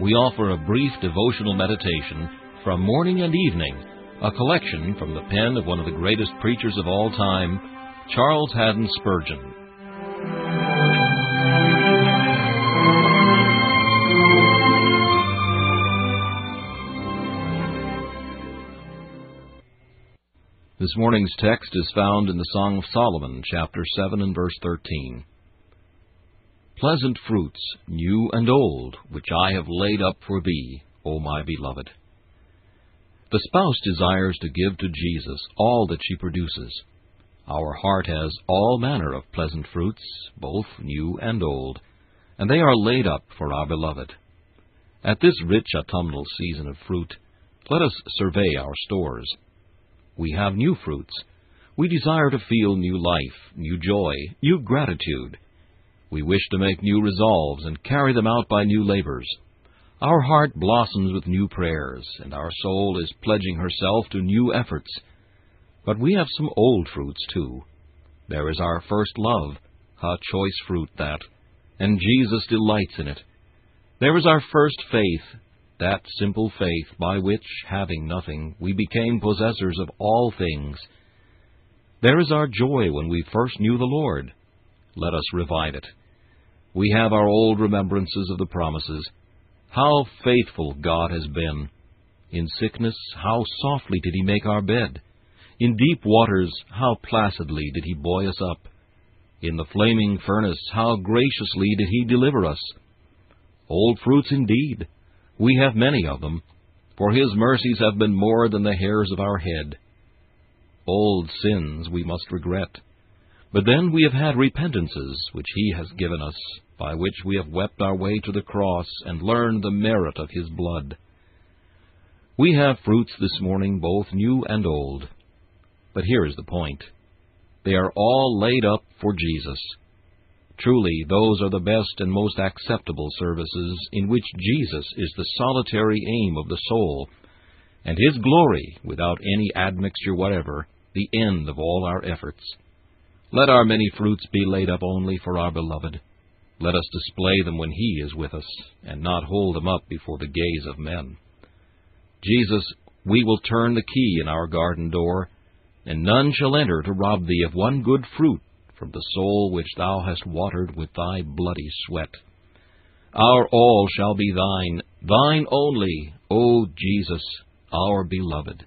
we offer a brief devotional meditation from morning and evening, a collection from the pen of one of the greatest preachers of all time, Charles Haddon Spurgeon. This morning's text is found in the Song of Solomon, chapter 7 and verse 13 pleasant fruits, new and old, which I have laid up for thee, O my beloved. The spouse desires to give to Jesus all that she produces. Our heart has all manner of pleasant fruits, both new and old, and they are laid up for our beloved. At this rich autumnal season of fruit, let us survey our stores. We have new fruits. We desire to feel new life, new joy, new gratitude, we wish to make new resolves and carry them out by new labors. Our heart blossoms with new prayers, and our soul is pledging herself to new efforts. But we have some old fruits, too. There is our first love, a choice fruit that, and Jesus delights in it. There is our first faith, that simple faith by which, having nothing, we became possessors of all things. There is our joy when we first knew the Lord. Let us revive it. We have our old remembrances of the promises. How faithful God has been! In sickness, how softly did He make our bed! In deep waters, how placidly did He buoy us up! In the flaming furnace, how graciously did He deliver us! Old fruits indeed! We have many of them, for His mercies have been more than the hairs of our head. Old sins we must regret, but then we have had repentances which He has given us, by which we have wept our way to the cross and learned the merit of His blood. We have fruits this morning, both new and old. But here is the point they are all laid up for Jesus. Truly, those are the best and most acceptable services in which Jesus is the solitary aim of the soul, and His glory, without any admixture whatever, the end of all our efforts. Let our many fruits be laid up only for our beloved. Let us display them when He is with us, and not hold them up before the gaze of men. Jesus we will turn the key in our garden door, and none shall enter to rob thee of one good fruit from the soul which thou hast watered with thy bloody sweat. Our all shall be thine, thine only, O Jesus, our beloved.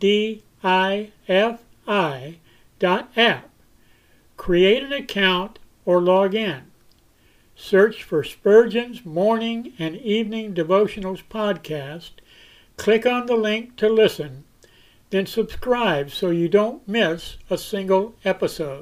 d i f i dot app. Create an account or log in. Search for Spurgeon's Morning and Evening Devotionals podcast. Click on the link to listen, then subscribe so you don't miss a single episode.